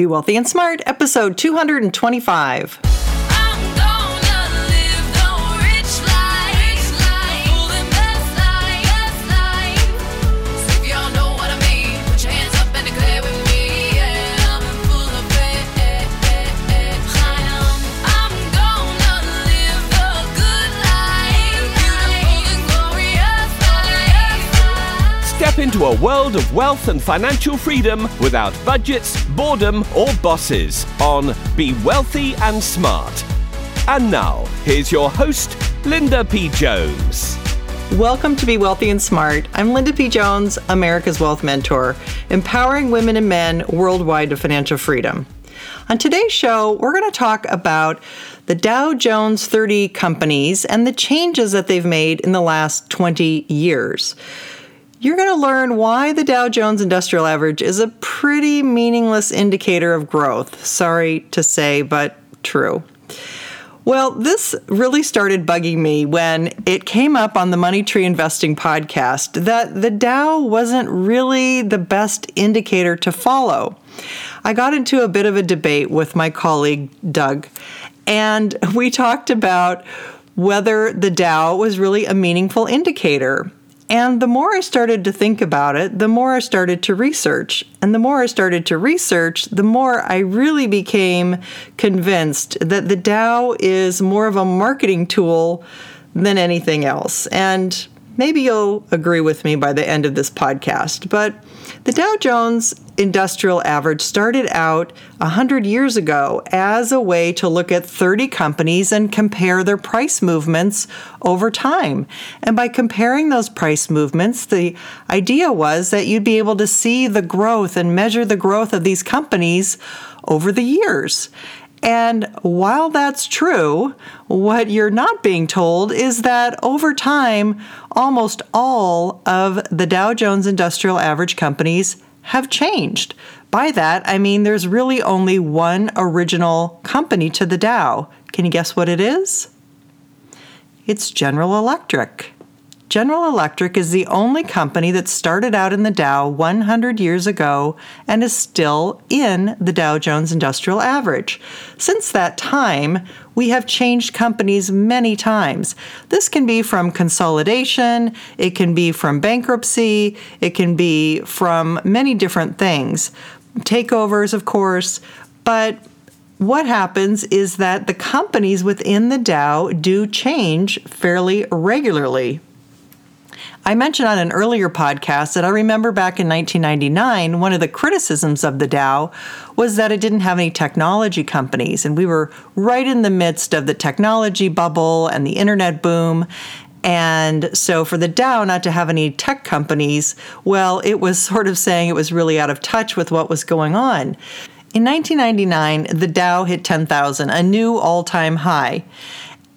Be Wealthy and Smart, episode 225. Into a world of wealth and financial freedom without budgets, boredom, or bosses on Be Wealthy and Smart. And now, here's your host, Linda P. Jones. Welcome to Be Wealthy and Smart. I'm Linda P. Jones, America's Wealth Mentor, empowering women and men worldwide to financial freedom. On today's show, we're going to talk about the Dow Jones 30 companies and the changes that they've made in the last 20 years. You're going to learn why the Dow Jones Industrial Average is a pretty meaningless indicator of growth. Sorry to say, but true. Well, this really started bugging me when it came up on the Money Tree Investing podcast that the Dow wasn't really the best indicator to follow. I got into a bit of a debate with my colleague Doug, and we talked about whether the Dow was really a meaningful indicator. And the more I started to think about it, the more I started to research. And the more I started to research, the more I really became convinced that the Dow is more of a marketing tool than anything else. And maybe you'll agree with me by the end of this podcast. But the Dow Jones Industrial Average started out 100 years ago as a way to look at 30 companies and compare their price movements over time. And by comparing those price movements, the idea was that you'd be able to see the growth and measure the growth of these companies over the years. And while that's true, what you're not being told is that over time, almost all of the Dow Jones Industrial Average companies have changed. By that, I mean there's really only one original company to the Dow. Can you guess what it is? It's General Electric. General Electric is the only company that started out in the Dow 100 years ago and is still in the Dow Jones Industrial Average. Since that time, we have changed companies many times. This can be from consolidation, it can be from bankruptcy, it can be from many different things. Takeovers, of course, but what happens is that the companies within the Dow do change fairly regularly. I mentioned on an earlier podcast that I remember back in 1999, one of the criticisms of the Dow was that it didn't have any technology companies. And we were right in the midst of the technology bubble and the internet boom. And so for the Dow not to have any tech companies, well, it was sort of saying it was really out of touch with what was going on. In 1999, the Dow hit 10,000, a new all time high.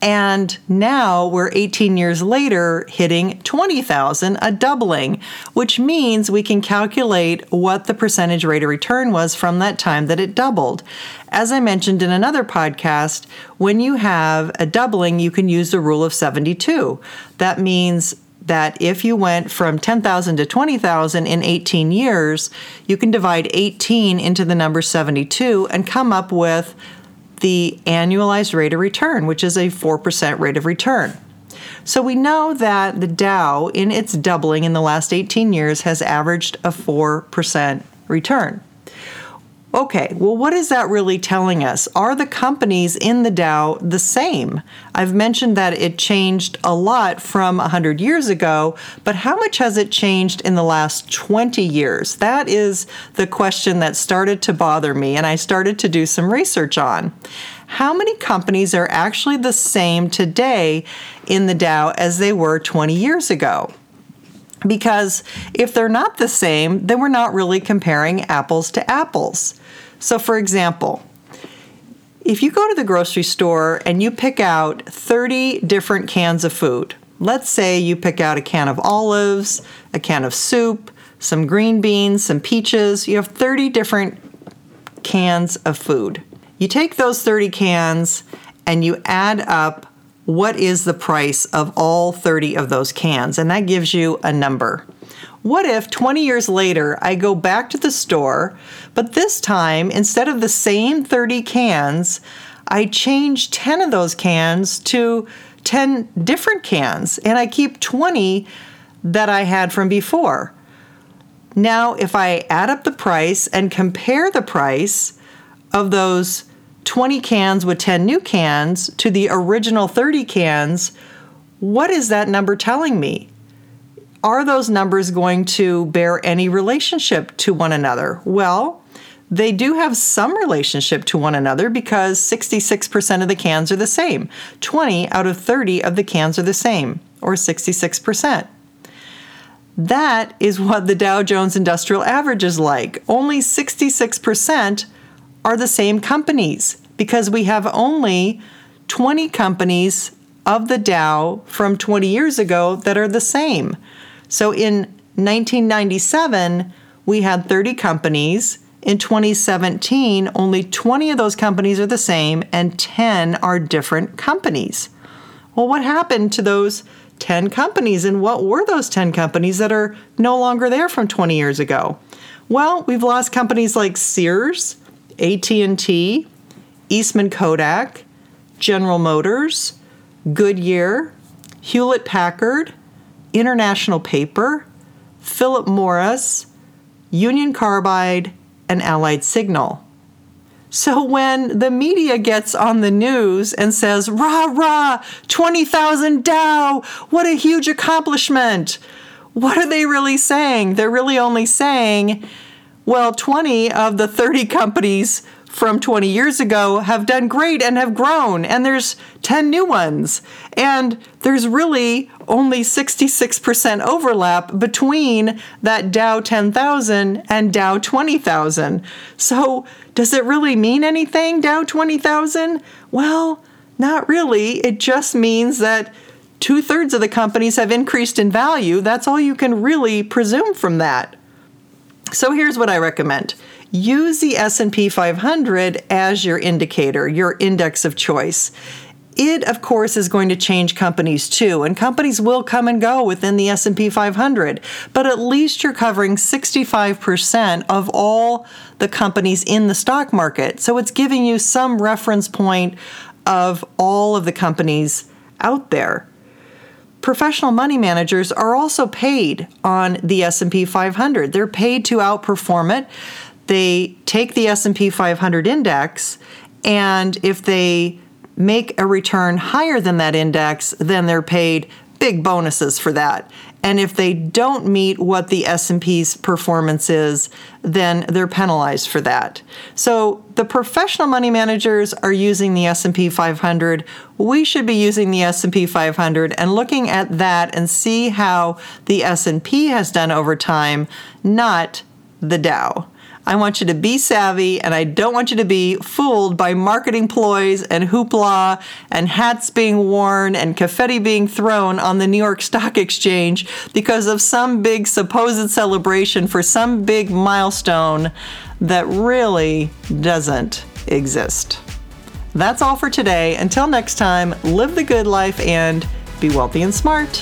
And now we're 18 years later hitting 20,000, a doubling, which means we can calculate what the percentage rate of return was from that time that it doubled. As I mentioned in another podcast, when you have a doubling, you can use the rule of 72. That means that if you went from 10,000 to 20,000 in 18 years, you can divide 18 into the number 72 and come up with the annualized rate of return, which is a 4% rate of return. So we know that the Dow, in its doubling in the last 18 years, has averaged a 4% return. Okay, well, what is that really telling us? Are the companies in the Dow the same? I've mentioned that it changed a lot from 100 years ago, but how much has it changed in the last 20 years? That is the question that started to bother me, and I started to do some research on. How many companies are actually the same today in the Dow as they were 20 years ago? Because if they're not the same, then we're not really comparing apples to apples. So, for example, if you go to the grocery store and you pick out 30 different cans of food, let's say you pick out a can of olives, a can of soup, some green beans, some peaches, you have 30 different cans of food. You take those 30 cans and you add up what is the price of all 30 of those cans, and that gives you a number. What if 20 years later I go back to the store, but this time instead of the same 30 cans, I change 10 of those cans to 10 different cans and I keep 20 that I had from before? Now, if I add up the price and compare the price of those 20 cans with 10 new cans to the original 30 cans, what is that number telling me? Are those numbers going to bear any relationship to one another? Well, they do have some relationship to one another because 66% of the cans are the same. 20 out of 30 of the cans are the same, or 66%. That is what the Dow Jones Industrial Average is like. Only 66% are the same companies because we have only 20 companies of the Dow from 20 years ago that are the same. So in 1997, we had 30 companies. In 2017, only 20 of those companies are the same and 10 are different companies. Well, what happened to those 10 companies and what were those 10 companies that are no longer there from 20 years ago? Well, we've lost companies like Sears, AT&T, Eastman Kodak, General Motors, Goodyear, Hewlett Packard, International Paper, Philip Morris, Union Carbide, and Allied Signal. So when the media gets on the news and says, rah, rah, 20,000 Dow, what a huge accomplishment, what are they really saying? They're really only saying, well, 20 of the 30 companies from 20 years ago have done great and have grown, and there's 10 new ones. And there's really only 66% overlap between that Dow 10,000 and Dow 20,000. So, does it really mean anything, Dow 20,000? Well, not really. It just means that two thirds of the companies have increased in value. That's all you can really presume from that. So here's what I recommend. Use the S&P 500 as your indicator, your index of choice. It of course is going to change companies too, and companies will come and go within the S&P 500, but at least you're covering 65% of all the companies in the stock market. So it's giving you some reference point of all of the companies out there professional money managers are also paid on the S&P 500. They're paid to outperform it. They take the S&P 500 index and if they make a return higher than that index, then they're paid big bonuses for that. And if they don't meet what the S&P's performance is, then they're penalized for that. So the professional money managers are using the S&P 500. We should be using the S&P 500 and looking at that and see how the S&P has done over time, not the Dow. I want you to be savvy and I don't want you to be fooled by marketing ploys and hoopla and hats being worn and confetti being thrown on the New York Stock Exchange because of some big supposed celebration for some big milestone that really doesn't exist. That's all for today. Until next time, live the good life and be wealthy and smart.